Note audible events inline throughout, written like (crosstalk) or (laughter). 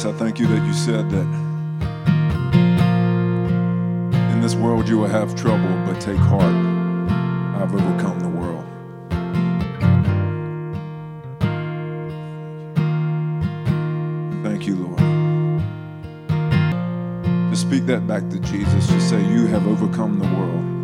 Jesus, I thank you that you said that in this world you will have trouble, but take heart. I've overcome the world. Thank you, Lord. Just speak that back to Jesus. Just say, You have overcome the world.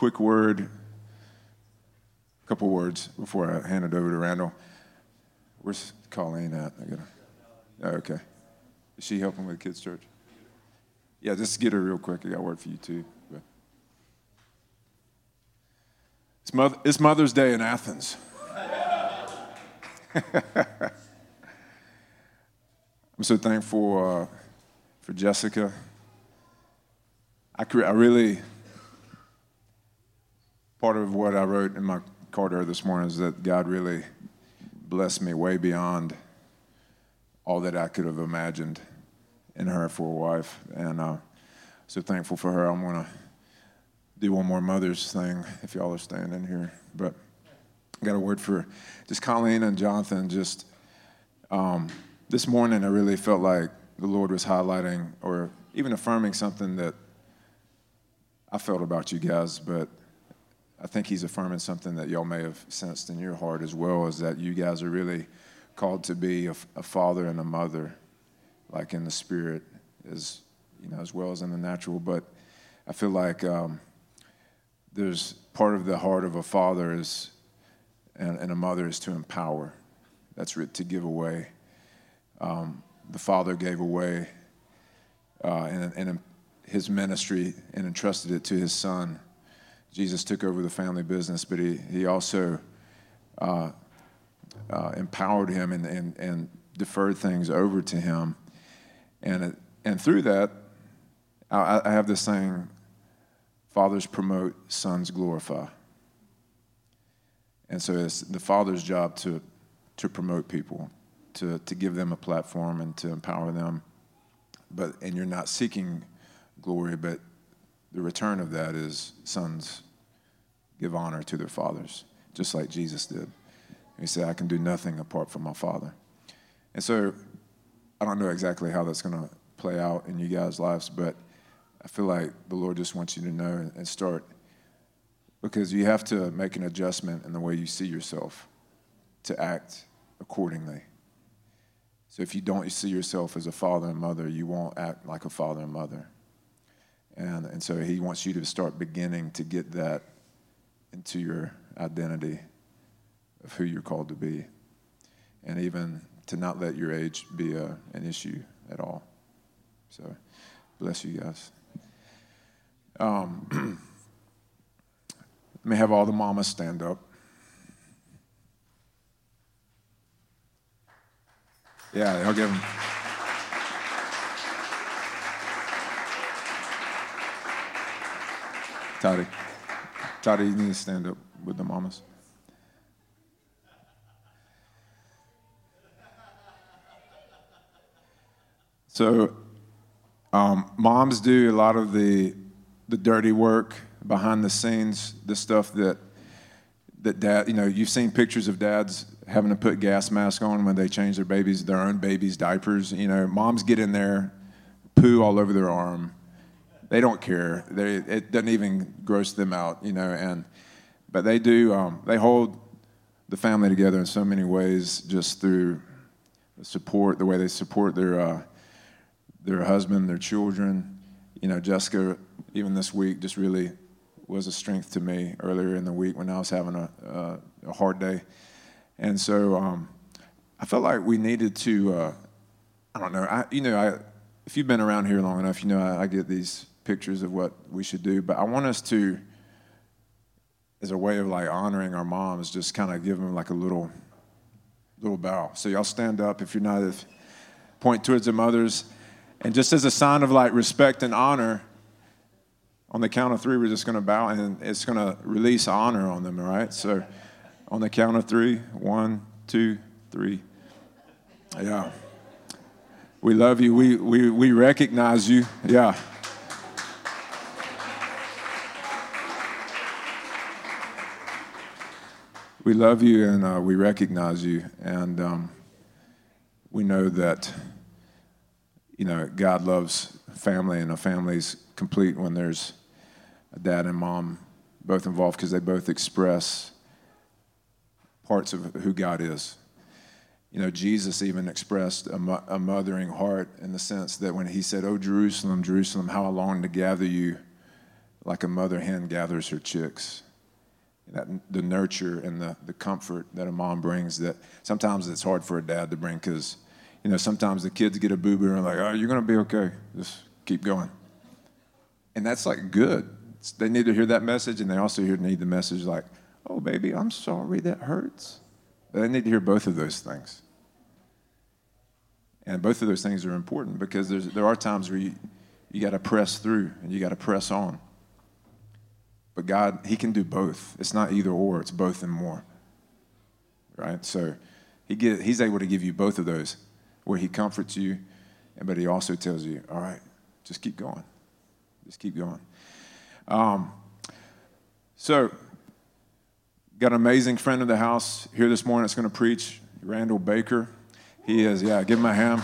Quick word, a couple words before I hand it over to Randall. Where's Colleen at? I gotta. Oh, okay. Is she helping with kids' church? Yeah, just get her real quick. I got word for you too. But it's, Mother, it's Mother's Day in Athens. (laughs) I'm so thankful uh, for Jessica. I, cre- I really, part of what I wrote in my her this morning is that God really blessed me way beyond all that I could have imagined in her for a wife. And uh, so thankful for her. I'm going to do one more mother's thing if y'all are staying in here. But I got a word for just Colleen and Jonathan. Just um, this morning, I really felt like the Lord was highlighting or even affirming something that I felt about you guys, but I think He's affirming something that y'all may have sensed in your heart as well, is that you guys are really called to be a, a father and a mother, like in the spirit, as you know, as well as in the natural. But I feel like um, there's part of the heart of a father is and, and a mother is to empower. That's to give away. Um, the father gave away uh, in, in his ministry and entrusted it to his son. Jesus took over the family business, but he, he also uh, uh, empowered him and, and, and deferred things over to him. And, and through that, I, I have this saying fathers promote, sons glorify. And so it's the father's job to, to promote people, to, to give them a platform and to empower them. But, and you're not seeking glory, but the return of that is sons give honor to their fathers, just like Jesus did. He said, I can do nothing apart from my father. And so I don't know exactly how that's going to play out in you guys' lives, but I feel like the Lord just wants you to know and start because you have to make an adjustment in the way you see yourself to act accordingly. So if you don't see yourself as a father and mother, you won't act like a father and mother. And, and so he wants you to start beginning to get that into your identity of who you're called to be. And even to not let your age be a, an issue at all. So bless you guys. Um, (clears throat) let me have all the mamas stand up. Yeah, I'll give them. Toddy. Toddy, you need to stand up with the mamas. So, um, moms do a lot of the, the dirty work behind the scenes, the stuff that, that dad, you know, you've seen pictures of dads having to put gas masks on when they change their babies, their own babies' diapers. You know, moms get in there, poo all over their arm. They don't care. They, it doesn't even gross them out, you know. And but they do. Um, they hold the family together in so many ways, just through support, the way they support their uh, their husband, their children, you know, Jessica, even this week, just really was a strength to me earlier in the week when I was having a, a, a hard day. And so um, I felt like we needed to, uh, I don't know, I, you know, I, if you've been around here long enough, you know I, I get these pictures of what we should do, but I want us to, as a way of like honoring our moms, just kind of give them like a little, little bow. So y'all stand up if you're not, if, point towards the mothers. And just as a sign of like respect and honor, on the count of three, we're just going to bow and it's going to release honor on them, all right? So on the count of three, one, two, three. Yeah. We love you. We, we, we recognize you. Yeah. We love you and uh, we recognize you. And um, we know that, you know, God loves family and a family's complete when there's a dad and mom both involved because they both express parts of who God is. You know, Jesus even expressed a, mo- a mothering heart in the sense that when he said, Oh, Jerusalem, Jerusalem, how I long to gather you like a mother hen gathers her chicks. That, the nurture and the, the comfort that a mom brings that sometimes it's hard for a dad to bring because, you know, sometimes the kids get a boo boo and like, oh, you're going to be okay. Just keep going. And that's like good. They need to hear that message and they also need the message like, oh, baby, I'm sorry that hurts. They need to hear both of those things. And both of those things are important because there are times where you, you got to press through and you got to press on. But God, He can do both. It's not either or, it's both and more. Right? So he get, He's able to give you both of those where He comforts you, and but He also tells you, all right, just keep going. Just keep going. Um, so, got an amazing friend of the house here this morning that's going to preach, Randall Baker. He is, yeah, give him a hand.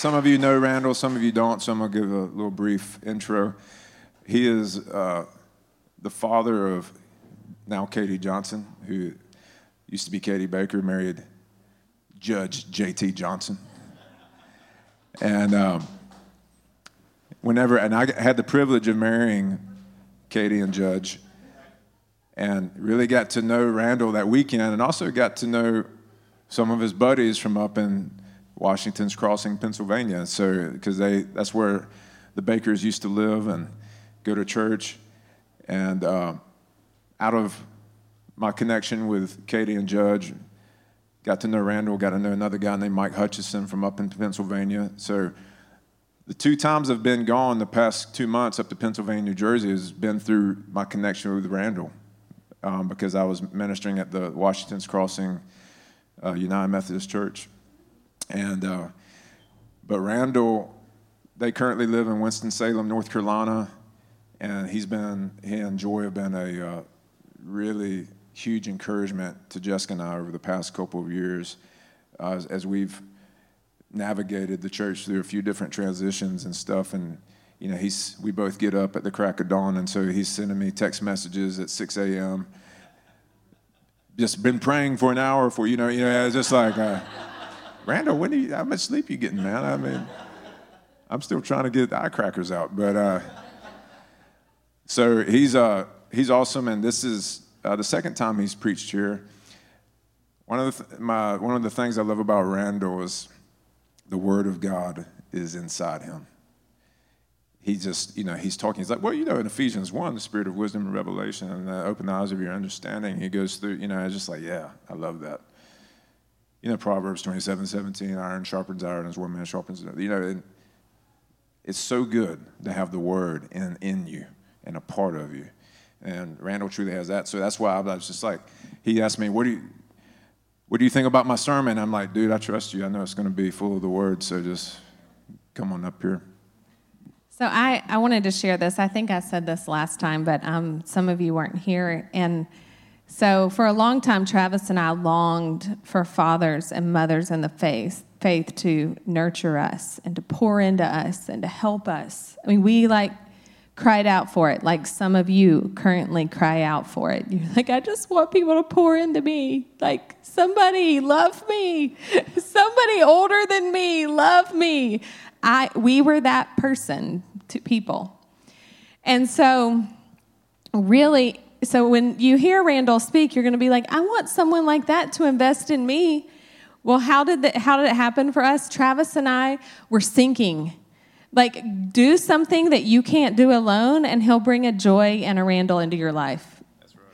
Some of you know Randall, some of you don't, so I'm going to give a little brief intro. He is uh, the father of now Katie Johnson, who used to be Katie Baker, married Judge J.T. Johnson. And um, whenever, and I had the privilege of marrying Katie and Judge, and really got to know Randall that weekend, and also got to know some of his buddies from up in Washington's Crossing, Pennsylvania. So, because they that's where the Bakers used to live and go to church. And uh, out of my connection with Katie and Judge, got to know Randall, got to know another guy named Mike Hutchison from up in Pennsylvania. So, the two times I've been gone the past two months up to Pennsylvania, New Jersey, has been through my connection with Randall. Um, because I was ministering at the Washington's Crossing uh, United Methodist Church. And uh, but Randall, they currently live in Winston Salem, North Carolina, and he's been he and Joy have been a uh, really huge encouragement to Jessica and I over the past couple of years uh, as, as we've navigated the church through a few different transitions and stuff. And you know he's we both get up at the crack of dawn. And so he's sending me text messages at 6 a.m just been praying for an hour for you know you know it's just like uh, Randall, when you, how much sleep you getting, man? I mean, I'm still trying to get eye crackers out, but uh, so he's uh, he's awesome, and this is uh, the second time he's preached here. One of the th- my one of the things I love about Randall is the Word of God is inside him. He just, you know, he's talking. He's like, well, you know, in Ephesians one, the Spirit of wisdom and revelation, and open the eyes of your understanding. He goes through, you know, it's just like, yeah, I love that you know, Proverbs 27, 17, iron sharpens iron as one man sharpens another. You know, it's so good to have the word in, in you and a part of you. And Randall truly has that. So that's why I was just like, he asked me, what do you, what do you think about my sermon? I'm like, dude, I trust you. I know it's going to be full of the word. So just come on up here. So I, I wanted to share this. I think I said this last time, but um, some of you weren't here. And so, for a long time, Travis and I longed for fathers and mothers in the faith, faith to nurture us and to pour into us and to help us. I mean, we like cried out for it, like some of you currently cry out for it. You're like, I just want people to pour into me. Like, somebody love me. (laughs) Somebody, older than me, love me. I, we were that person to people. And so, really, so when you hear Randall speak, you're going to be like, I want someone like that to invest in me. Well, how did, that, how did it happen for us? Travis and I were sinking. Like, do something that you can't do alone, and he'll bring a joy and a Randall into your life. That's right.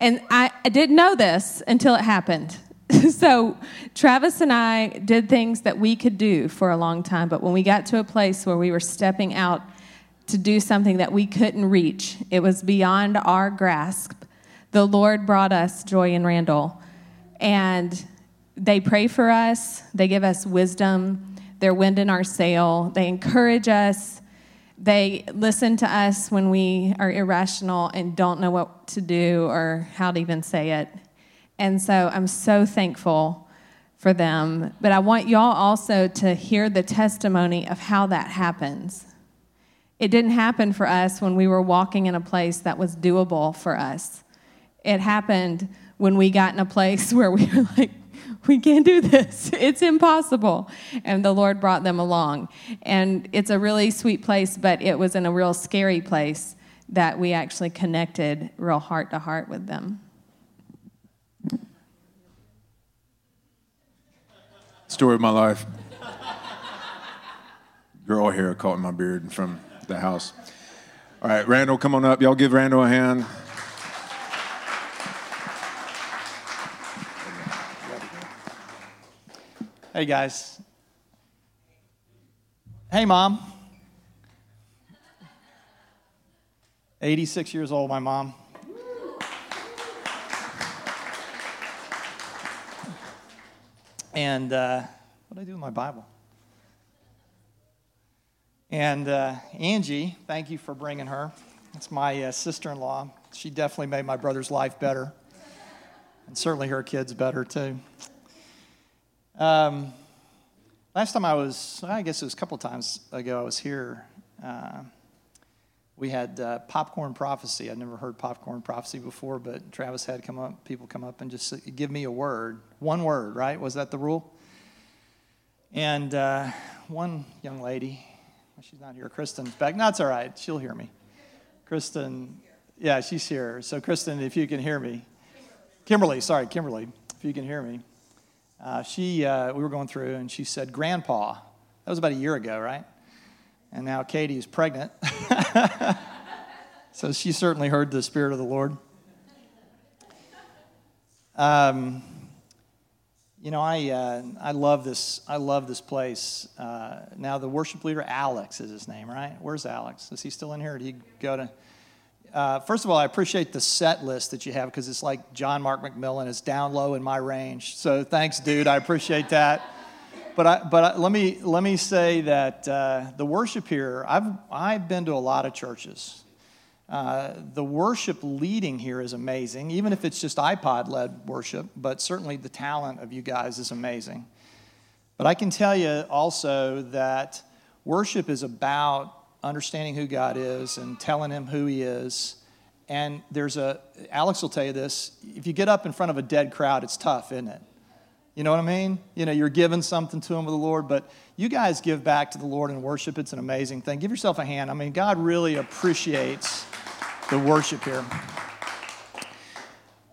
And I, I didn't know this until it happened. (laughs) so, Travis and I did things that we could do for a long time, but when we got to a place where we were stepping out to do something that we couldn't reach, it was beyond our grasp. The Lord brought us Joy and Randall, and they pray for us, they give us wisdom, they're wind in our sail, they encourage us, they listen to us when we are irrational and don't know what to do or how to even say it. And so I'm so thankful for them. But I want y'all also to hear the testimony of how that happens. It didn't happen for us when we were walking in a place that was doable for us. It happened when we got in a place (laughs) where we were like, we can't do this. (laughs) It's impossible. And the Lord brought them along. And it's a really sweet place, but it was in a real scary place that we actually connected real heart to heart with them. Story of my life. Girl hair caught in my beard from the house. All right, Randall, come on up. Y'all give Randall a hand. Hey, guys. Hey, mom. 86 years old, my mom. And uh, what do I do with my Bible? And uh, Angie, thank you for bringing her. It's my uh, sister in law. She definitely made my brother's life better, and certainly her kids better too. Um, last time I was, I guess it was a couple times ago, I was here. Uh, we had uh, popcorn prophecy. I'd never heard popcorn prophecy before, but Travis had come up, people come up and just give me a word, one word, right? Was that the rule? And uh, one young lady She's not here. Kristen's back. No, it's all right. She'll hear me. Kristen, yeah, she's here. So, Kristen, if you can hear me. Kimberly, sorry, Kimberly, if you can hear me. Uh, she, uh, we were going through, and she said, Grandpa. That was about a year ago, right? And now Katie's pregnant. (laughs) so she certainly heard the Spirit of the Lord. Um, you know, I, uh, I love this. I love this place. Uh, now, the worship leader, Alex, is his name, right? Where's Alex? Is he still in here? Did he go to? Uh, first of all, I appreciate the set list that you have because it's like John Mark McMillan is down low in my range. So thanks, dude. I appreciate that. But I, but I, let me let me say that uh, the worship here. I've I've been to a lot of churches. Uh, the worship leading here is amazing, even if it's just iPod led worship, but certainly the talent of you guys is amazing. But I can tell you also that worship is about understanding who God is and telling Him who He is. And there's a, Alex will tell you this if you get up in front of a dead crowd, it's tough, isn't it? You know what I mean? You know, you're giving something to Him with the Lord, but you guys give back to the Lord and worship. It's an amazing thing. Give yourself a hand. I mean, God really appreciates the worship here.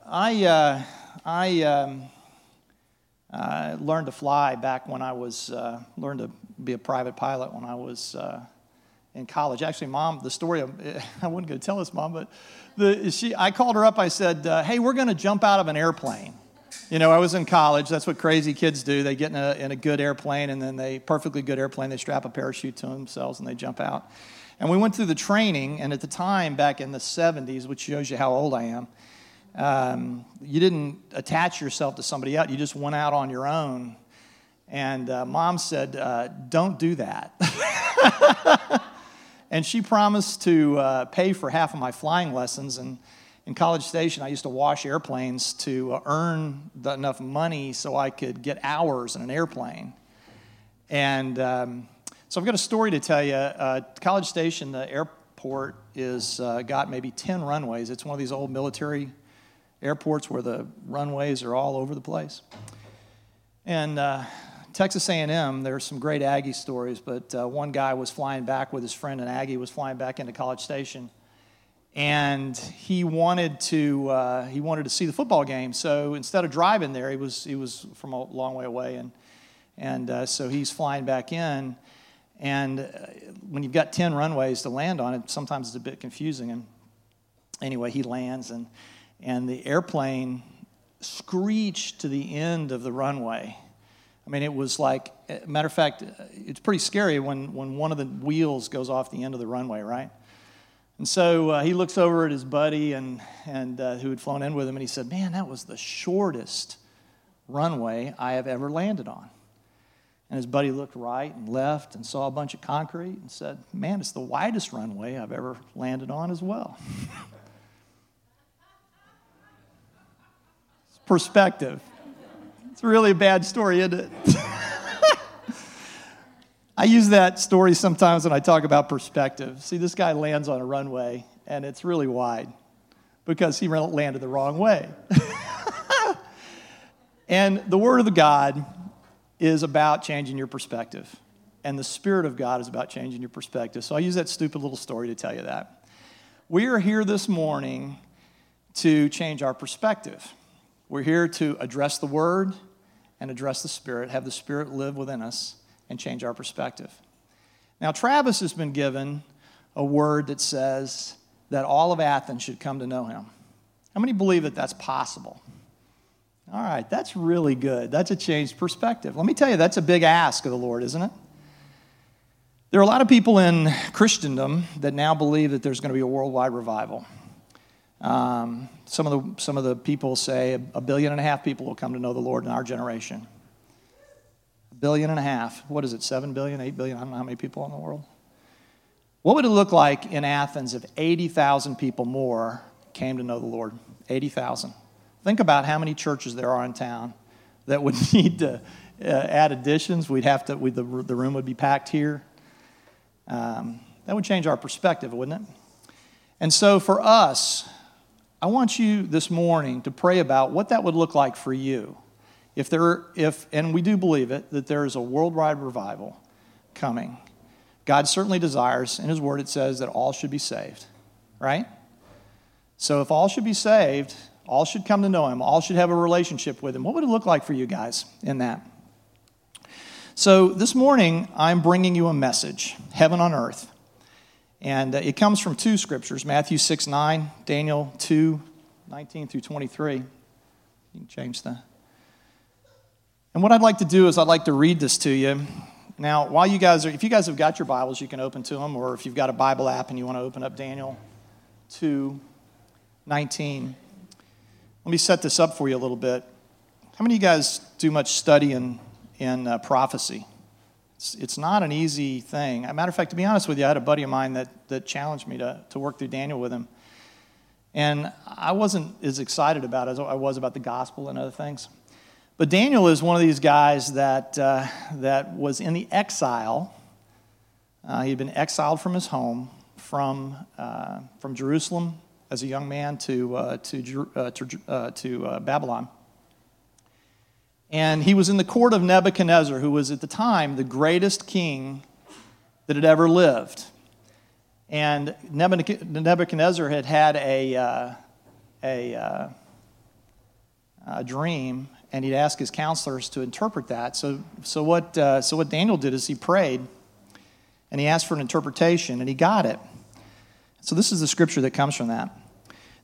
I, uh, I um, uh, learned to fly back when I was, uh, learned to be a private pilot when I was uh, in college. Actually, mom, the story, of, (laughs) I wasn't going to tell this, mom, but the, she, I called her up. I said, uh, hey, we're going to jump out of an airplane. You know, I was in college. That's what crazy kids do. They get in a, in a good airplane, and then they, perfectly good airplane, they strap a parachute to themselves and they jump out. And we went through the training, and at the time, back in the 70s, which shows you how old I am, um, you didn't attach yourself to somebody else. You just went out on your own. And uh, mom said, uh, Don't do that. (laughs) and she promised to uh, pay for half of my flying lessons. And in College Station, I used to wash airplanes to uh, earn the, enough money so I could get hours in an airplane. And um, so I've got a story to tell you. Uh, College Station, the airport, is uh, got maybe 10 runways. It's one of these old military airports where the runways are all over the place. And uh, Texas A&M, there's some great Aggie stories, but uh, one guy was flying back with his friend, and Aggie was flying back into College Station, and he wanted to uh, he wanted to see the football game. So instead of driving there, he was he was from a long way away, and and uh, so he's flying back in. And uh, when you've got ten runways to land on, it sometimes it's a bit confusing. And anyway, he lands, and and the airplane screeched to the end of the runway. I mean, it was like, matter of fact, it's pretty scary when, when one of the wheels goes off the end of the runway, right? And so uh, he looks over at his buddy and, and uh, who had flown in with him, and he said, Man, that was the shortest runway I have ever landed on. And his buddy looked right and left and saw a bunch of concrete and said, Man, it's the widest runway I've ever landed on as well. (laughs) it's perspective. It's really a bad story, isn't it? (laughs) I use that story sometimes when I talk about perspective. See, this guy lands on a runway and it's really wide because he landed the wrong way. (laughs) and the Word of God is about changing your perspective. And the Spirit of God is about changing your perspective. So I use that stupid little story to tell you that. We are here this morning to change our perspective. We're here to address the Word and address the Spirit, have the Spirit live within us and change our perspective. Now, Travis has been given a word that says that all of Athens should come to know him. How many believe that that's possible? All right, that's really good. That's a changed perspective. Let me tell you, that's a big ask of the Lord, isn't it? There are a lot of people in Christendom that now believe that there's going to be a worldwide revival. Um, some, of the, some of the people say a billion and a half people will come to know the Lord in our generation billion and a half. What is it, 7 billion, 8 billion? I don't know how many people in the world. What would it look like in Athens if 80,000 people more came to know the Lord? 80,000. Think about how many churches there are in town that would (laughs) need to uh, add additions. We'd have to, we'd, the, the room would be packed here. Um, that would change our perspective, wouldn't it? And so for us, I want you this morning to pray about what that would look like for you. If there, if, and we do believe it, that there is a worldwide revival coming. God certainly desires, in His Word it says that all should be saved, right? So if all should be saved, all should come to know Him, all should have a relationship with Him, what would it look like for you guys in that? So this morning, I'm bringing you a message heaven on earth. And uh, it comes from two scriptures Matthew 6 9, Daniel 2 19 through 23. You can change that. And what I'd like to do is I'd like to read this to you. Now, while you guys are, if you guys have got your Bibles, you can open to them, or if you've got a Bible app and you want to open up Daniel 2 19. Let me set this up for you a little bit. How many of you guys do much study in, in uh, prophecy? It's, it's not an easy thing. As a matter of fact, to be honest with you, I had a buddy of mine that, that challenged me to, to work through Daniel with him. And I wasn't as excited about it as I was about the gospel and other things. But Daniel is one of these guys that, uh, that was in the exile. Uh, he had been exiled from his home, from, uh, from Jerusalem as a young man to, uh, to, uh, to, uh, to Babylon. And he was in the court of Nebuchadnezzar, who was at the time the greatest king that had ever lived. And Nebuchadnezzar had had a, a, a dream and he'd ask his counselors to interpret that. So, so, what, uh, so what Daniel did is he prayed and he asked for an interpretation and he got it. So this is the scripture that comes from that.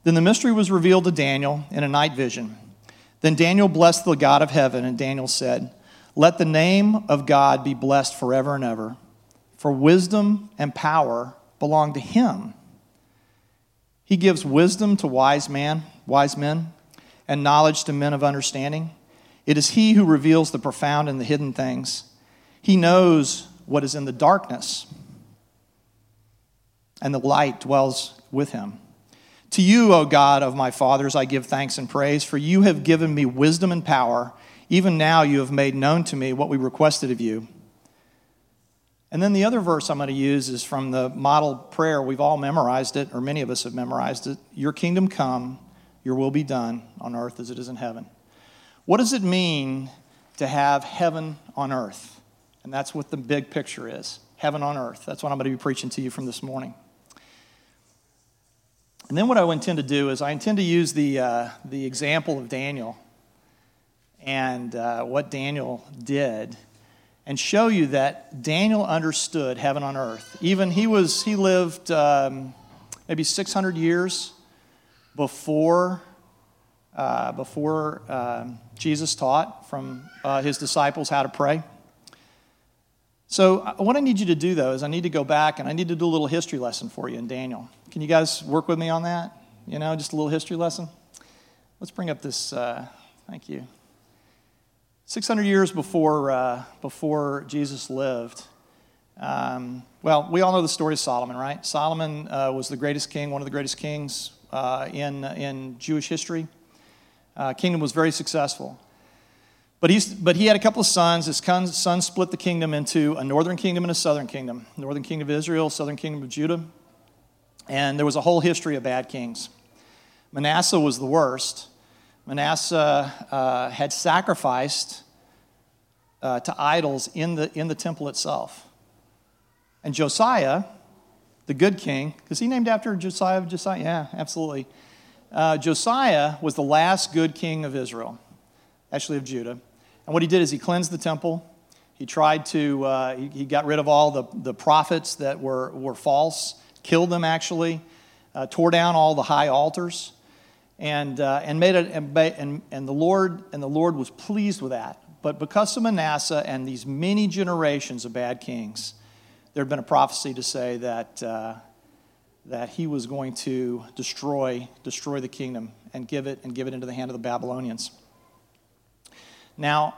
Then the mystery was revealed to Daniel in a night vision. Then Daniel blessed the God of heaven, and Daniel said, Let the name of God be blessed forever and ever, for wisdom and power belong to him. He gives wisdom to wise man, wise men, and knowledge to men of understanding. It is He who reveals the profound and the hidden things. He knows what is in the darkness, and the light dwells with Him. To you, O God of my fathers, I give thanks and praise, for you have given me wisdom and power. Even now you have made known to me what we requested of you. And then the other verse I'm going to use is from the model prayer. We've all memorized it, or many of us have memorized it. Your kingdom come, your will be done on earth as it is in heaven. What does it mean to have heaven on earth. And that's what the big picture is heaven on earth. That's what I'm going to be preaching to you from this morning. And then what I intend to do is I intend to use the, uh, the example of Daniel and uh, what Daniel did and show you that Daniel understood heaven on earth. Even he was, he lived um, maybe 600 years before, uh, before um, Jesus taught from uh, his disciples how to pray. So, uh, what I need you to do, though, is I need to go back and I need to do a little history lesson for you in Daniel. Can you guys work with me on that? You know, just a little history lesson? Let's bring up this. Uh, thank you. 600 years before, uh, before Jesus lived, um, well, we all know the story of Solomon, right? Solomon uh, was the greatest king, one of the greatest kings uh, in, in Jewish history. Uh, kingdom was very successful. But, he's, but he had a couple of sons. His sons split the kingdom into a northern kingdom and a southern kingdom. Northern kingdom of Israel, southern kingdom of Judah. And there was a whole history of bad kings. Manasseh was the worst. Manasseh uh, had sacrificed uh, to idols in the, in the temple itself. And Josiah, the good king, is he named after Josiah Josiah? Yeah, absolutely. Uh, Josiah was the last good king of Israel, actually of Judah. And what he did is he cleansed the temple. He tried to, uh, he, he, got rid of all the, the prophets that were, were false, killed them actually, uh, tore down all the high altars, and, uh, and made it, and, and, and, the Lord, and the Lord was pleased with that. But because of Manasseh and these many generations of bad kings, there had been a prophecy to say that, uh, that he was going to destroy, destroy the kingdom and give it and give it into the hand of the Babylonians. Now,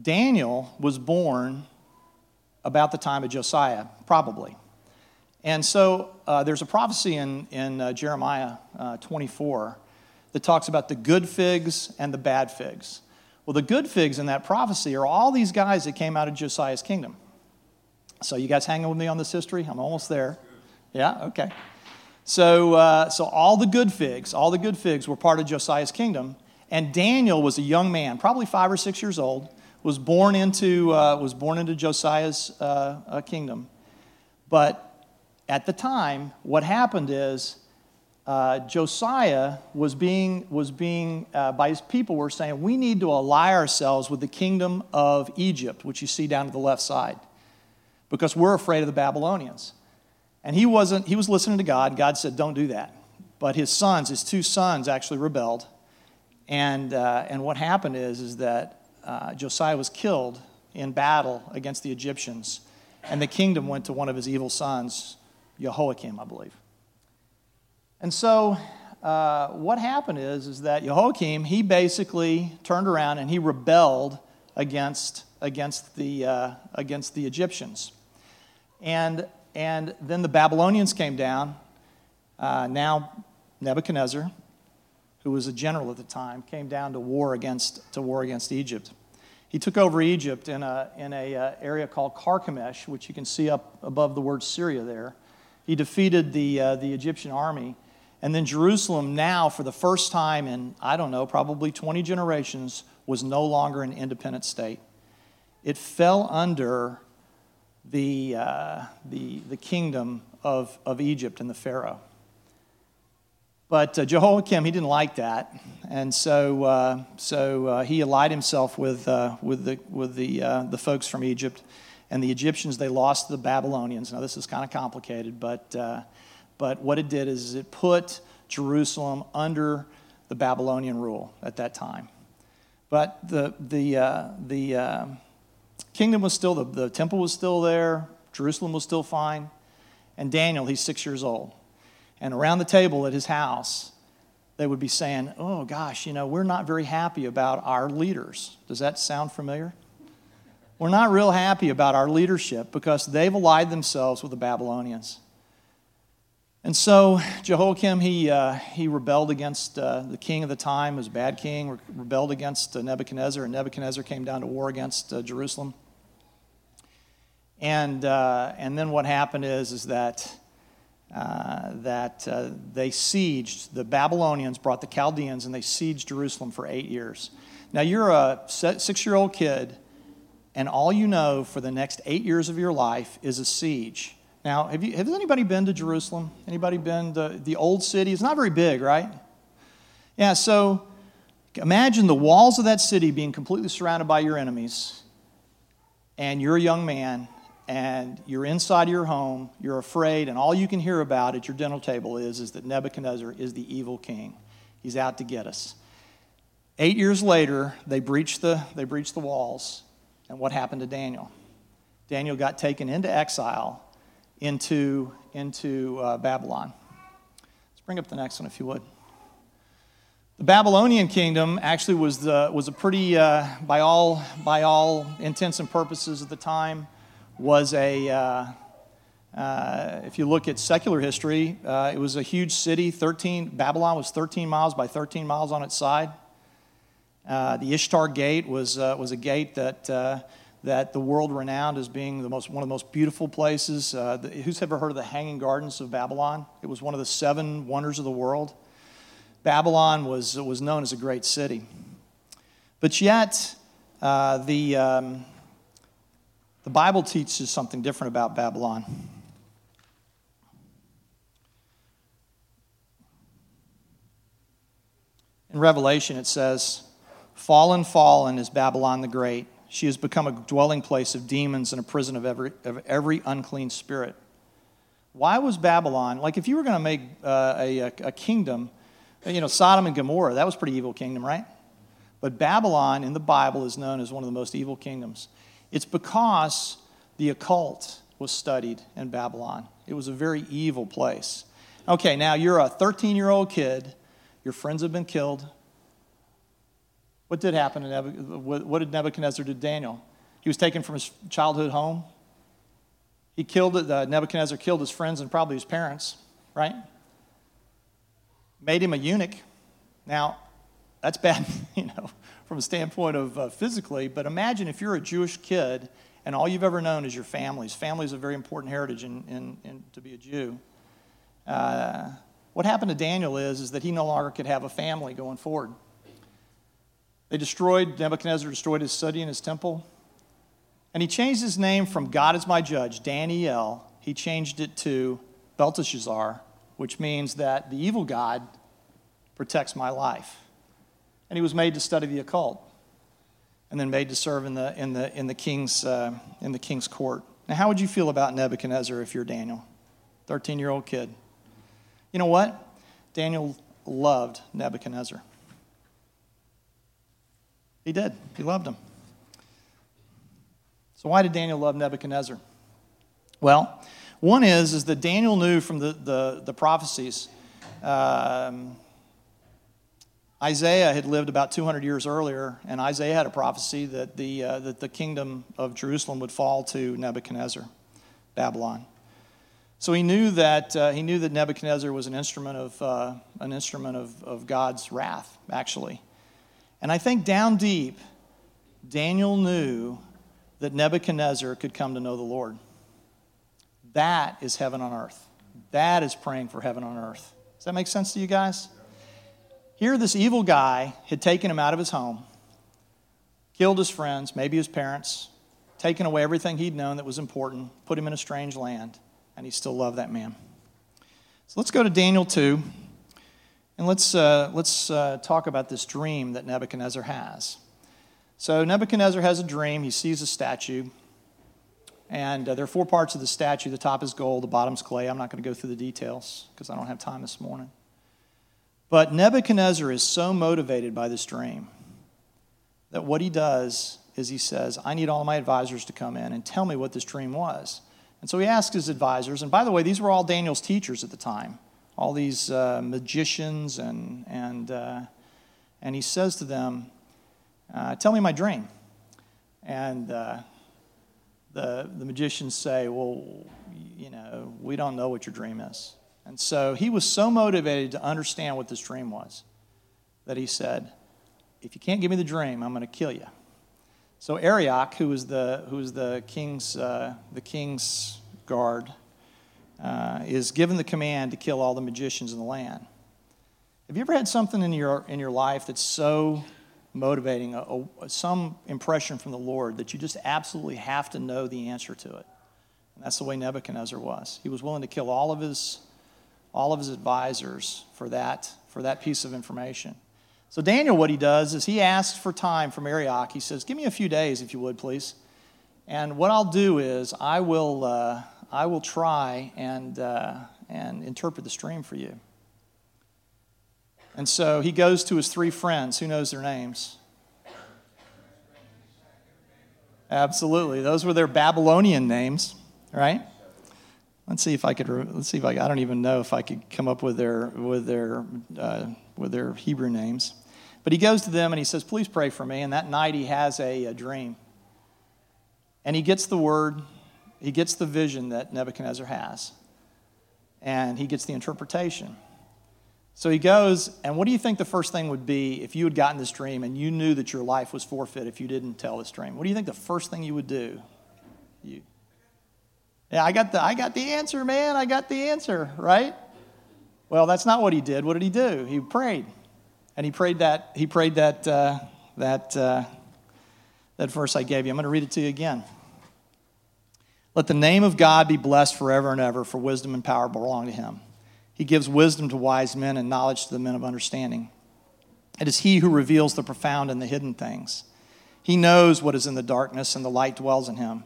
Daniel was born about the time of Josiah, probably. And so uh, there's a prophecy in, in uh, Jeremiah uh, 24 that talks about the good figs and the bad figs. Well, the good figs in that prophecy are all these guys that came out of Josiah's kingdom. So, you guys hanging with me on this history? I'm almost there. Yeah, okay. So, uh, so all the good figs, all the good figs were part of Josiah's kingdom. And Daniel was a young man, probably five or six years old, was born into, uh, was born into Josiah's uh, uh, kingdom. But at the time, what happened is uh, Josiah was being, was being uh, by his people, were saying, we need to ally ourselves with the kingdom of Egypt, which you see down to the left side, because we're afraid of the Babylonians. And he wasn't, he was listening to God. God said, don't do that. But his sons, his two sons, actually rebelled and, uh, and what happened is, is that uh, Josiah was killed in battle against the Egyptians, and the kingdom went to one of his evil sons, Jehoiakim, I believe. And so uh, what happened is, is that Jehoiakim, he basically turned around and he rebelled against, against, the, uh, against the Egyptians. And, and then the Babylonians came down, uh, now Nebuchadnezzar, who was a general at the time, came down to war against, to war against Egypt. He took over Egypt in an in a, uh, area called Carchemish, which you can see up above the word Syria there. He defeated the, uh, the Egyptian army. And then Jerusalem, now, for the first time in, I don't know, probably 20 generations, was no longer an independent state. It fell under the, uh, the, the kingdom of, of Egypt and the Pharaoh. But uh, Jehoiakim, he didn't like that. And so, uh, so uh, he allied himself with, uh, with, the, with the, uh, the folks from Egypt. And the Egyptians, they lost the Babylonians. Now, this is kind of complicated, but, but what it did is it put Jerusalem under the Babylonian rule at that time. But the, the, the kingdom was still, the, the temple was still there, Jerusalem was still fine. And Daniel, he's six years old. And around the table at his house, they would be saying, Oh gosh, you know, we're not very happy about our leaders. Does that sound familiar? We're not real happy about our leadership because they've allied themselves with the Babylonians. And so Jehoiakim, he, uh, he rebelled against uh, the king of the time, was a bad king, rebelled against uh, Nebuchadnezzar, and Nebuchadnezzar came down to war against uh, Jerusalem. And, uh, and then what happened is, is that uh, that uh, they sieged, the Babylonians brought the Chaldeans and they sieged Jerusalem for eight years. Now, you're a six year old kid, and all you know for the next eight years of your life is a siege. Now, have, you, has anybody been to Jerusalem? Anybody been to the old city? It's not very big, right? Yeah, so imagine the walls of that city being completely surrounded by your enemies, and you're a young man, and you're inside your home, you're afraid, and all you can hear about at your dinner table is, is that Nebuchadnezzar is the evil king. He's out to get us. Eight years later, they breached the, they breached the walls. And what happened to Daniel? Daniel got taken into exile into, into uh, Babylon. Let's bring up the next one, if you would. The Babylonian kingdom actually was, the, was a pretty, uh, by, all, by all intents and purposes at the time, was a, uh, uh, if you look at secular history, uh, it was a huge city. 13, Babylon was 13 miles by 13 miles on its side. Uh, the Ishtar Gate was, uh, was a gate that, uh, that the world renowned as being the most, one of the most beautiful places. The, who's ever heard of the Hanging Gardens of Babylon? It was one of the seven wonders of the world. Babylon was, was known as a great city. But yet, the, um, the Bible teaches something different about Babylon. In Revelation, it says, Fallen, fallen is Babylon the Great. She has become a dwelling place of demons and a prison of every, of every unclean spirit. Why was Babylon, like if you were going to make uh, a, a kingdom, you know, Sodom and Gomorrah, that was pretty evil kingdom, right? But Babylon in the Bible is known as one of the most evil kingdoms. It's because the occult was studied in Babylon. It was a very evil place. Okay, now you're a 13 year old kid, your friends have been killed, what did happen to? What did Nebuchadnezzar do to Daniel? He was taken from his childhood home. He killed, uh, Nebuchadnezzar killed his friends and probably his parents, right? Made him a eunuch. Now, that's bad, (laughs) you know, from a standpoint of uh, physically, but imagine if you're a Jewish kid and all you've ever known is your families. Family is a very important heritage in, in, in to be a Jew. Uh, what happened to Daniel is, is that he no longer could have a family going forward. They destroyed, Nebuchadnezzar destroyed his city and his temple. And he changed his name from God is my judge, Daniel, he changed it to Belteshazzar, which means that the evil God protects my life. And he was made to study the occult and then made to serve in the, in the, in the, king's, uh, in the king's court. Now, how would you feel about Nebuchadnezzar if you're Daniel? 13 year old kid. You know what? Daniel loved Nebuchadnezzar. He did. He loved him. So why did Daniel love Nebuchadnezzar? Well, one is, is that Daniel knew from the, the, the prophecies. Um, Isaiah had lived about 200 years earlier, and Isaiah had a prophecy that the, uh, that the kingdom of Jerusalem would fall to Nebuchadnezzar, Babylon. So he knew that, uh, he knew that Nebuchadnezzar was an instrument of, uh, an instrument of, of God's wrath, actually. And I think down deep, Daniel knew that Nebuchadnezzar could come to know the Lord. That is heaven on earth. That is praying for heaven on earth. Does that make sense to you guys? Here, this evil guy had taken him out of his home, killed his friends, maybe his parents, taken away everything he'd known that was important, put him in a strange land, and he still loved that man. So let's go to Daniel 2. And let's, uh, let's uh, talk about this dream that Nebuchadnezzar has. So, Nebuchadnezzar has a dream. He sees a statue. And uh, there are four parts of the statue. The top is gold, the bottom's clay. I'm not going to go through the details because I don't have time this morning. But Nebuchadnezzar is so motivated by this dream that what he does is he says, I need all my advisors to come in and tell me what this dream was. And so he asks his advisors, and by the way, these were all Daniel's teachers at the time all these uh, magicians, and, and, uh, and he says to them, uh, Tell me my dream. And uh, the, the magicians say, Well, you know, we don't know what your dream is. And so he was so motivated to understand what this dream was that he said, If you can't give me the dream, I'm going to kill you. So Arioch, who was the, who was the, king's, uh, the king's guard, uh, is given the command to kill all the magicians in the land. Have you ever had something in your, in your life that's so motivating, a, a, some impression from the Lord that you just absolutely have to know the answer to it. And that's the way Nebuchadnezzar was. He was willing to kill all of his, all of his advisors for that, for that piece of information. So Daniel, what he does is he asks for time from Arioch. He says, "Give me a few days, if you would, please." And what I'll do is I will, uh, I will try and, uh, and interpret the stream for you. And so he goes to his three friends. Who knows their names? Absolutely. Those were their Babylonian names, right? Let's see if I could. Let's see if I. I don't even know if I could come up with their with their uh, with their Hebrew names. But he goes to them and he says, "Please pray for me." And that night he has a, a dream, and he gets the word, he gets the vision that Nebuchadnezzar has, and he gets the interpretation. So he goes, and what do you think the first thing would be if you had gotten this dream and you knew that your life was forfeit if you didn't tell this dream? What do you think the first thing you would do? You, yeah, I got the, I got the answer, man. I got the answer, right? Well, that's not what he did. What did he do? He prayed, and he prayed that he prayed that uh, that uh, that verse I gave you. I'm going to read it to you again. Let the name of God be blessed forever and ever, for wisdom and power belong to Him. He gives wisdom to wise men and knowledge to the men of understanding. It is He who reveals the profound and the hidden things. He knows what is in the darkness, and the light dwells in Him.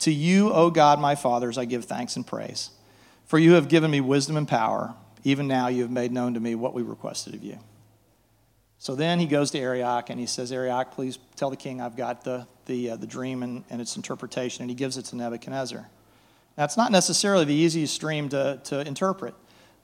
To you, O God, my fathers, I give thanks and praise. For you have given me wisdom and power. Even now you have made known to me what we requested of you. So then he goes to Arioch and he says, Arioch, please tell the king I've got the, the, uh, the dream and, and its interpretation. And he gives it to Nebuchadnezzar. Now, it's not necessarily the easiest dream to, to interpret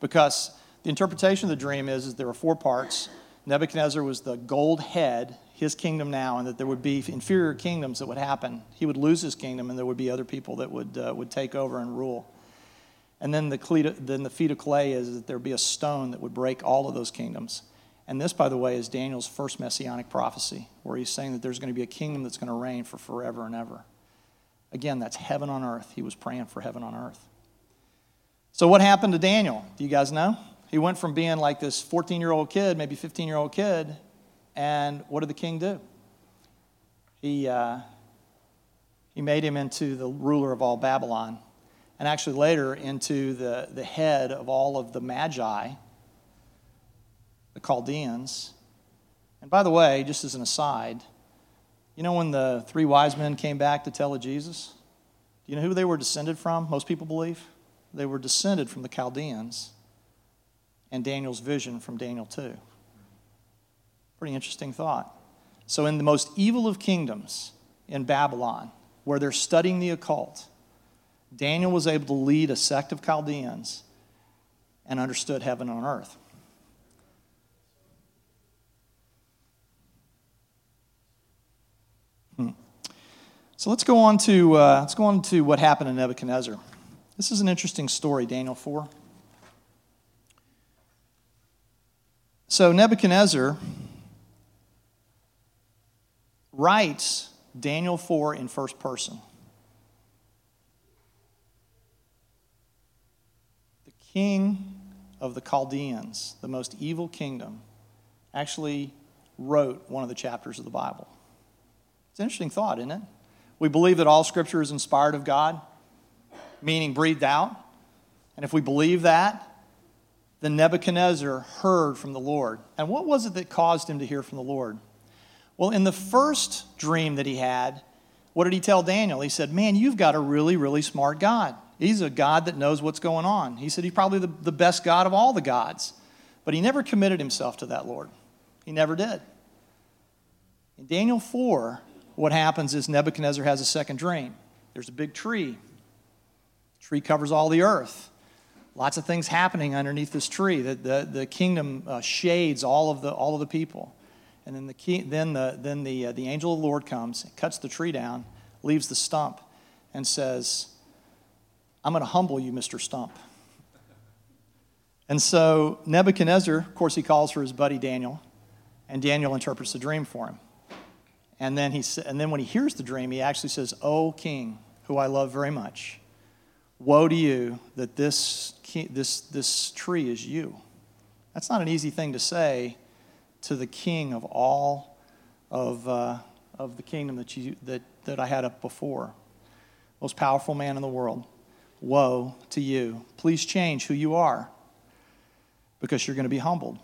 because the interpretation of the dream is, is there were four parts. Nebuchadnezzar was the gold head, his kingdom now, and that there would be inferior kingdoms that would happen. He would lose his kingdom, and there would be other people that would, uh, would take over and rule. And then the, then the feet of clay is that there would be a stone that would break all of those kingdoms. And this, by the way, is Daniel's first messianic prophecy, where he's saying that there's going to be a kingdom that's going to reign for forever and ever. Again, that's heaven on earth. He was praying for heaven on earth. So, what happened to Daniel? Do you guys know? He went from being like this 14 year old kid, maybe 15 year old kid, and what did the king do? He, uh, he made him into the ruler of all Babylon, and actually later into the, the head of all of the Magi, the Chaldeans. And by the way, just as an aside, you know when the three wise men came back to tell of Jesus? Do you know who they were descended from? Most people believe. They were descended from the Chaldeans and Daniel's vision from Daniel 2. Pretty interesting thought. So, in the most evil of kingdoms in Babylon, where they're studying the occult, Daniel was able to lead a sect of Chaldeans and understood heaven on earth. Hmm. So let's go on to uh, let's go on to what happened to Nebuchadnezzar. This is an interesting story, Daniel 4. So Nebuchadnezzar writes Daniel 4 in first person. The king of the Chaldeans, the most evil kingdom, actually wrote one of the chapters of the Bible. It's an interesting thought, isn't it? We believe that all scripture is inspired of God meaning breathed out. And if we believe that, then Nebuchadnezzar heard from the Lord. And what was it that caused him to hear from the Lord? Well, in the first dream that he had, what did he tell Daniel? He said, Man, you've got a really, really smart God. He's a God that knows what's going on. He said he's probably the, the best God of all the gods. But he never committed himself to that Lord. He never did. In Daniel 4, what happens is Nebuchadnezzar has a second dream. There's a big tree Tree covers all the earth. Lots of things happening underneath this tree. The, the, the kingdom uh, shades all of the, all of the people. And then, the, key, then, the, then the, uh, the angel of the Lord comes, cuts the tree down, leaves the stump, and says, I'm going to humble you, Mr. Stump. And so Nebuchadnezzar, of course, he calls for his buddy Daniel, and Daniel interprets the dream for him. And then, he, and then when he hears the dream, he actually says, O king, who I love very much, Woe to you that this, this, this tree is you. That's not an easy thing to say to the king of all of, uh, of the kingdom that, you, that, that I had up before. Most powerful man in the world. Woe to you. Please change who you are because you're going to be humbled.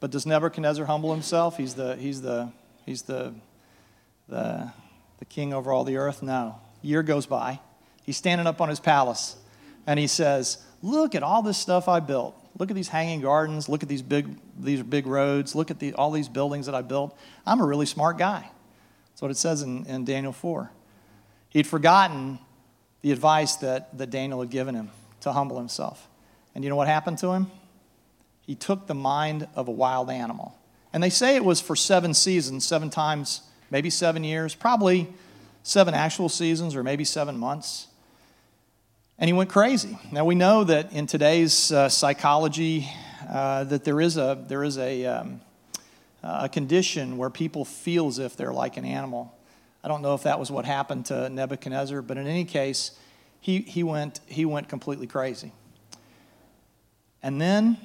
But does Nebuchadnezzar humble himself? He's the, he's the, he's the, the, the king over all the earth? No. Year goes by. He's standing up on his palace and he says, Look at all this stuff I built. Look at these hanging gardens. Look at these big, these big roads. Look at the, all these buildings that I built. I'm a really smart guy. That's what it says in, in Daniel 4. He'd forgotten the advice that, that Daniel had given him to humble himself. And you know what happened to him? He took the mind of a wild animal. And they say it was for seven seasons, seven times, maybe seven years, probably seven actual seasons, or maybe seven months and he went crazy. Now we know that in today's uh, psychology, uh, that there is a there is a um, a condition where people feel as if they're like an animal. I don't know if that was what happened to Nebuchadnezzar, but in any case, he he went he went completely crazy. And then,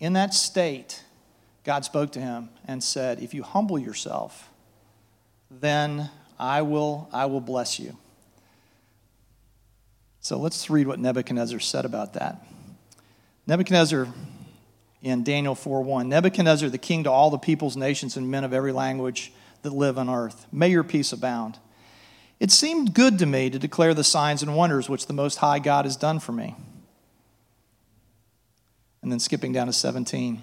in that state, God spoke to him and said, "If you humble yourself, then I will I will bless you." So let's read what Nebuchadnezzar said about that. Nebuchadnezzar in Daniel 4:1. Nebuchadnezzar, the king to all the peoples, nations, and men of every language that live on earth. May your peace abound. It seemed good to me to declare the signs and wonders which the Most High God has done for me. And then skipping down to 17.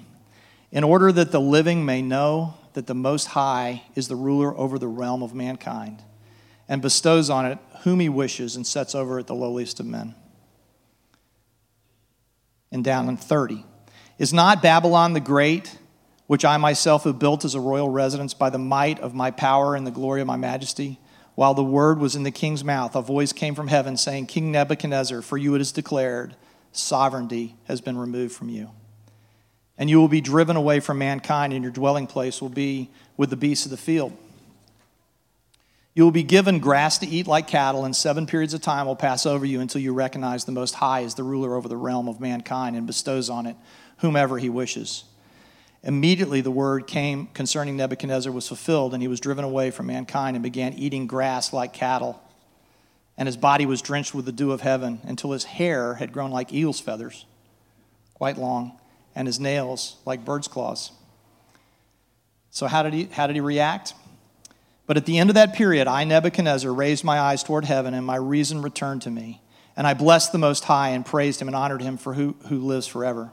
In order that the living may know that the Most High is the ruler over the realm of mankind and bestows on it whom he wishes and sets over it the lowliest of men. And down in 30. Is not Babylon the great, which I myself have built as a royal residence by the might of my power and the glory of my majesty? While the word was in the king's mouth, a voice came from heaven saying, King Nebuchadnezzar, for you it is declared, sovereignty has been removed from you. And you will be driven away from mankind, and your dwelling place will be with the beasts of the field. You will be given grass to eat like cattle, and seven periods of time will pass over you until you recognize the Most High as the ruler over the realm of mankind and bestows on it whomever he wishes. Immediately the word came concerning Nebuchadnezzar was fulfilled, and he was driven away from mankind and began eating grass like cattle. And his body was drenched with the dew of heaven until his hair had grown like eagle's feathers, quite long, and his nails like bird's claws. So, how did he, how did he react? But at the end of that period, I, Nebuchadnezzar, raised my eyes toward heaven, and my reason returned to me. And I blessed the Most High and praised him and honored him for who, who lives forever.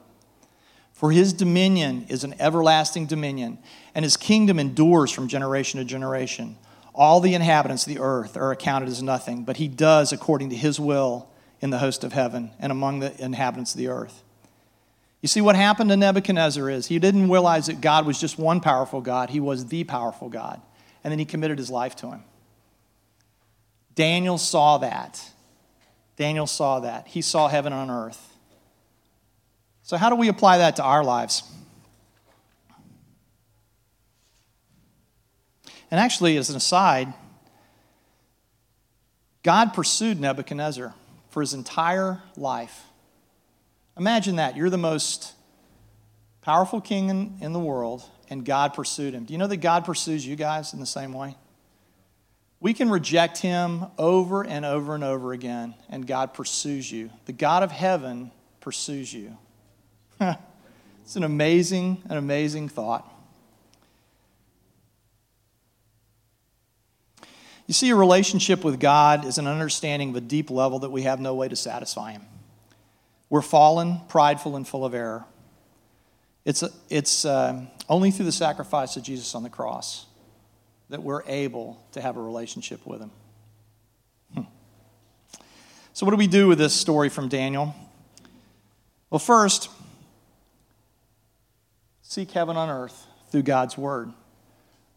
For his dominion is an everlasting dominion, and his kingdom endures from generation to generation. All the inhabitants of the earth are accounted as nothing, but he does according to his will in the host of heaven and among the inhabitants of the earth. You see, what happened to Nebuchadnezzar is he didn't realize that God was just one powerful God, he was the powerful God and then he committed his life to him. Daniel saw that. Daniel saw that. He saw heaven on earth. So, how do we apply that to our lives? And actually, as an aside, God pursued Nebuchadnezzar for his entire life. Imagine that. You're the most powerful king in, in the world, and God pursued him. Do you know that God pursues you guys in the same way? We can reject him over and over and over again, and God pursues you. The God of heaven pursues you. (laughs) it's an amazing, an amazing thought. You see, a relationship with God is an understanding of a deep level that we have no way to satisfy Him. We're fallen, prideful, and full of error. It's, it's uh, only through the sacrifice of Jesus on the cross that we're able to have a relationship with Him. Hmm. So, what do we do with this story from Daniel? Well, first, seek heaven on earth through God's Word.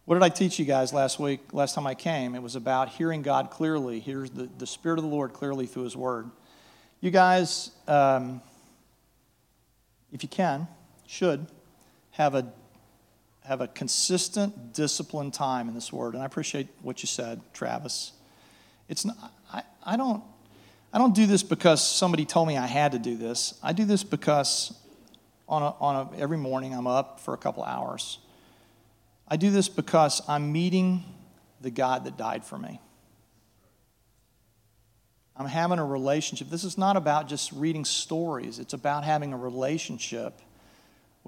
What did I teach you guys last week, last time I came? It was about hearing God clearly, hear the, the Spirit of the Lord clearly through His Word. You guys, um, if you can, should have a have a consistent, disciplined time in this word. And I appreciate what you said, Travis. It's not, I, I don't I don't do this because somebody told me I had to do this. I do this because on a, on a, every morning I'm up for a couple hours. I do this because I'm meeting the God that died for me. I'm having a relationship. This is not about just reading stories, it's about having a relationship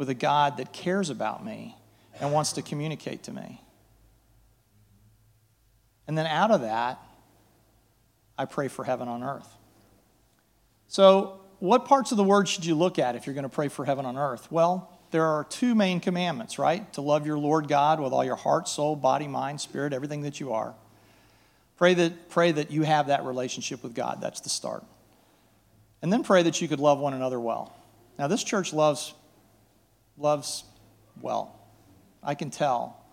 with a God that cares about me and wants to communicate to me. And then out of that, I pray for heaven on earth. So, what parts of the word should you look at if you're going to pray for heaven on earth? Well, there are two main commandments, right? To love your Lord God with all your heart, soul, body, mind, spirit, everything that you are. Pray that, pray that you have that relationship with God. That's the start. And then pray that you could love one another well. Now, this church loves, loves well. I can tell.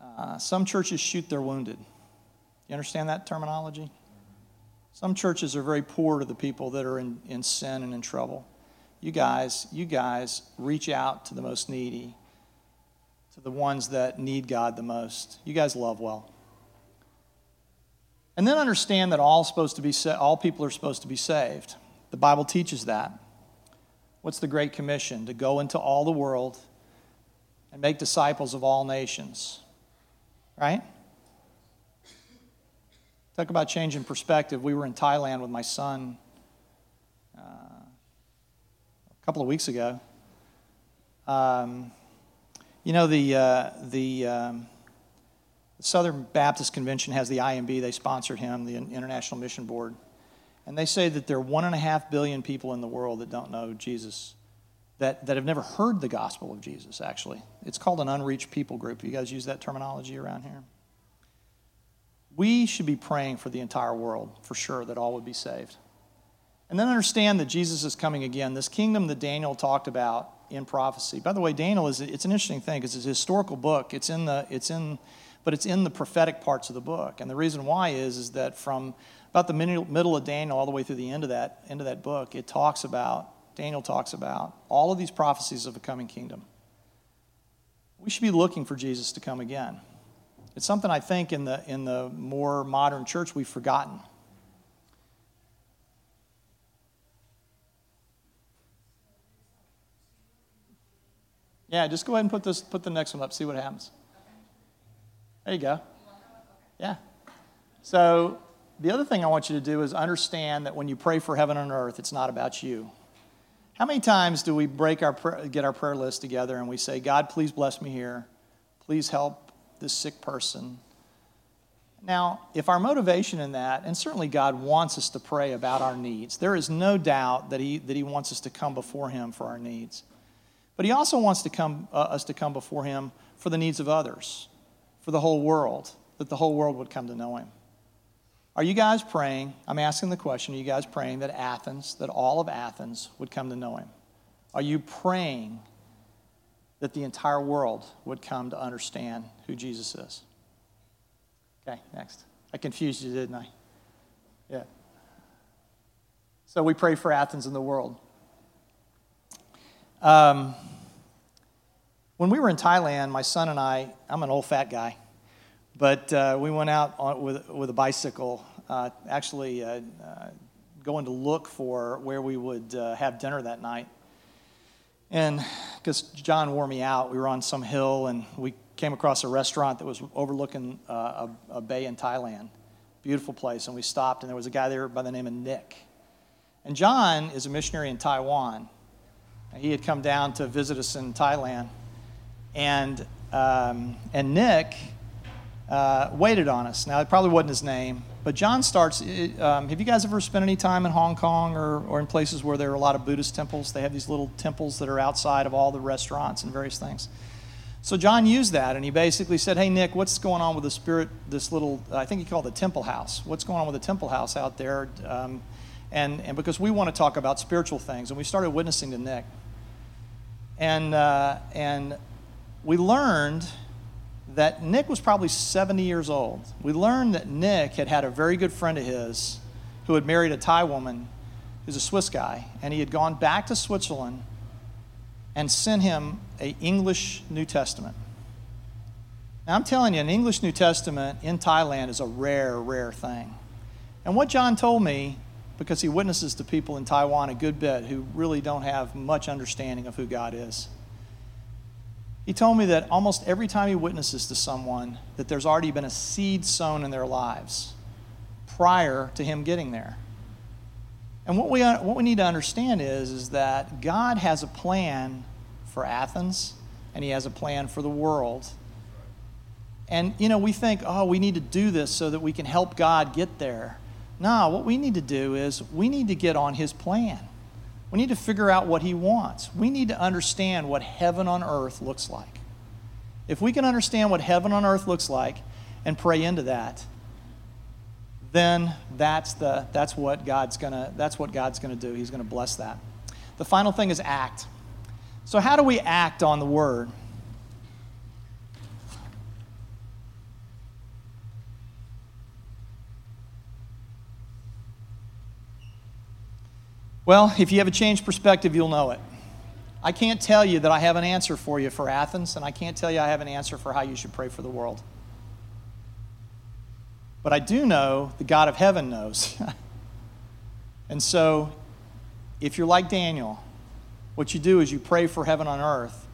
Uh, some churches shoot their wounded. You understand that terminology? Some churches are very poor to the people that are in, in sin and in trouble you guys, you guys reach out to the most needy, to the ones that need God the most. You guys love well. And then understand that all supposed to be all people are supposed to be saved. The Bible teaches that. What's the great commission? To go into all the world and make disciples of all nations. Right? Talk about changing perspective. We were in Thailand with my son uh, a couple of weeks ago. Um, you know, the, uh, the um, Southern Baptist Convention has the IMB, they sponsored him, the International Mission Board. And they say that there are one and a half billion people in the world that don't know Jesus, that, that have never heard the gospel of Jesus, actually. It's called an unreached people group. You guys use that terminology around here? We should be praying for the entire world, for sure, that all would be saved. And then understand that Jesus is coming again. This kingdom that Daniel talked about in prophecy. By the way, Daniel is it's an interesting thing because it's a historical book. It's in the it's in but it's in the prophetic parts of the book. And the reason why is is that from about the middle of Daniel all the way through the end of that end of that book, it talks about Daniel talks about all of these prophecies of a coming kingdom. We should be looking for Jesus to come again. It's something I think in the in the more modern church we've forgotten. Yeah, just go ahead and put this put the next one up, see what happens. There you go. Yeah. So the other thing I want you to do is understand that when you pray for heaven and earth, it's not about you. How many times do we break our prayer, get our prayer list together and we say, God, please bless me here. Please help this sick person. Now, if our motivation in that, and certainly God wants us to pray about our needs, there is no doubt that He, that he wants us to come before Him for our needs. But he also wants to come, uh, us to come before him for the needs of others, for the whole world, that the whole world would come to know him. Are you guys praying? I'm asking the question, are you guys praying that Athens, that all of Athens would come to know him? Are you praying that the entire world would come to understand who Jesus is? Okay, next. I confused you, didn't I? Yeah. So we pray for Athens and the world. Um, when we were in Thailand, my son and I, I'm an old fat guy, but uh, we went out on, with, with a bicycle, actually uh, uh going to look for where we would uh, have dinner that night. And because John wore me out, we were on some hill and we came across a restaurant that was overlooking uh, a, a bay in Thailand. Beautiful place. And we stopped, and there was a guy there by the name of Nick. And John is a missionary in Taiwan. He had come down to visit us in Thailand. And, um, and Nick uh, waited on us. Now, it probably wasn't his name, but John starts. Um, have you guys ever spent any time in Hong Kong or, or in places where there are a lot of Buddhist temples? They have these little temples that are outside of all the restaurants and various things. So John used that, and he basically said, "Hey Nick, what's going on with the spirit? This little, I think he called it the temple house. What's going on with the temple house out there?" Um, and and because we want to talk about spiritual things, and we started witnessing to Nick. And, uh, and we learned that Nick was probably 70 years old. We learned that Nick had had a very good friend of his who had married a Thai woman who's a Swiss guy, and he had gone back to Switzerland and sent him a English New Testament. Now, I'm telling you, an English New Testament in Thailand is a rare, rare thing. And what John told me because he witnesses to people in Taiwan a good bit who really don't have much understanding of who God is. He told me that almost every time he witnesses to someone, that there's already been a seed sown in their lives prior to him getting there. And what we, what we need to understand is, is that God has a plan for Athens, and He has a plan for the world. And, you know, we think, oh, we need to do this so that we can help God get there. No, what we need to do is we need to get on His plan. We need to figure out what He wants. We need to understand what heaven on earth looks like. If we can understand what heaven on earth looks like and pray into that, then that's, the, that's what God's gonna, that's what God's gonna do. He's gonna bless that. The final thing is act. So, how do we act on the word? Well, if you have a changed perspective, you'll know it. I can't tell you that I have an answer for you for Athens, and I can't tell you I have an answer for how you should pray for the world. But I do know the God of heaven knows. (laughs) and so, if you're like Daniel, what you do is you pray for heaven on earth.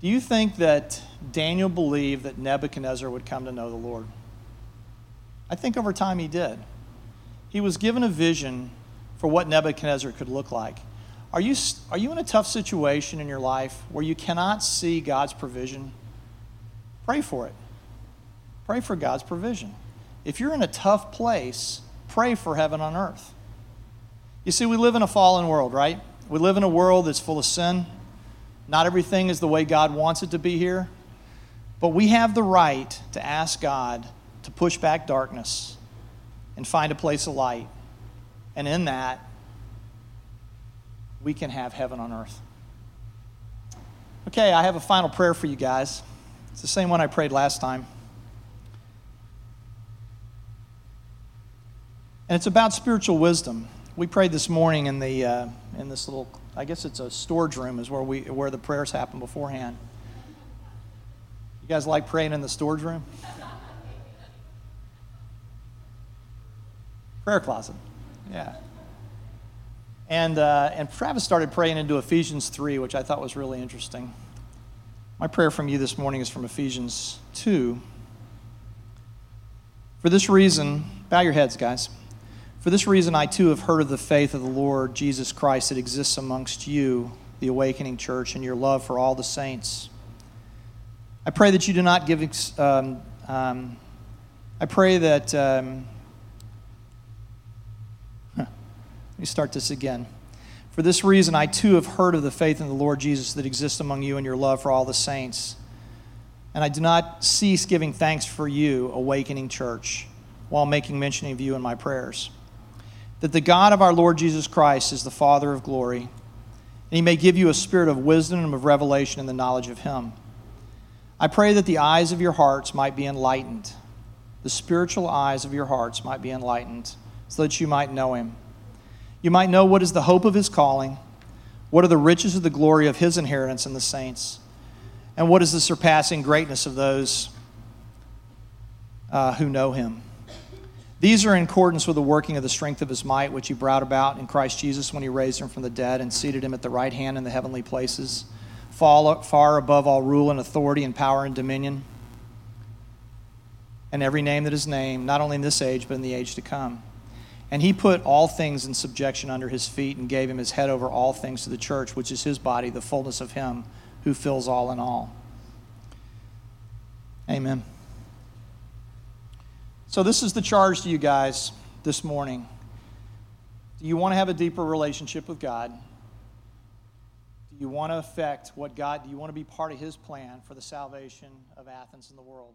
Do you think that Daniel believed that Nebuchadnezzar would come to know the Lord? I think over time he did. He was given a vision for what Nebuchadnezzar could look like. Are you, are you in a tough situation in your life where you cannot see God's provision? Pray for it. Pray for God's provision. If you're in a tough place, pray for heaven on earth. You see, we live in a fallen world, right? We live in a world that's full of sin. Not everything is the way God wants it to be here. But we have the right to ask God to push back darkness and find a place of light. And in that, we can have heaven on earth. Okay, I have a final prayer for you guys. It's the same one I prayed last time. And it's about spiritual wisdom. We prayed this morning in, the, uh, in this little, I guess it's a storage room, is where, we, where the prayers happen beforehand. You guys like praying in the storage room? Prayer closet. Yeah. And, uh, and Travis started praying into Ephesians 3, which I thought was really interesting. My prayer from you this morning is from Ephesians 2. For this reason, bow your heads, guys. For this reason, I too have heard of the faith of the Lord Jesus Christ that exists amongst you, the awakening church, and your love for all the saints. I pray that you do not give. Um, um, I pray that. Um, Let me start this again. For this reason, I too have heard of the faith in the Lord Jesus that exists among you and your love for all the saints. And I do not cease giving thanks for you, awakening church, while making mention of you in my prayers. That the God of our Lord Jesus Christ is the Father of glory, and he may give you a spirit of wisdom and of revelation in the knowledge of him. I pray that the eyes of your hearts might be enlightened, the spiritual eyes of your hearts might be enlightened, so that you might know him you might know what is the hope of his calling, what are the riches of the glory of his inheritance in the saints, and what is the surpassing greatness of those uh, who know him. These are in accordance with the working of the strength of his might, which he brought about in Christ Jesus when he raised him from the dead and seated him at the right hand in the heavenly places, far above all rule and authority and power and dominion, and every name that is named, not only in this age, but in the age to come and he put all things in subjection under his feet and gave him his head over all things to the church, which is his body, the fullness of him who fills all in all. Amen. So, this is the charge to you guys this morning. Do you want to have a deeper relationship with God? Do you want to affect what God, do you want to be part of his plan for the salvation of Athens and the world?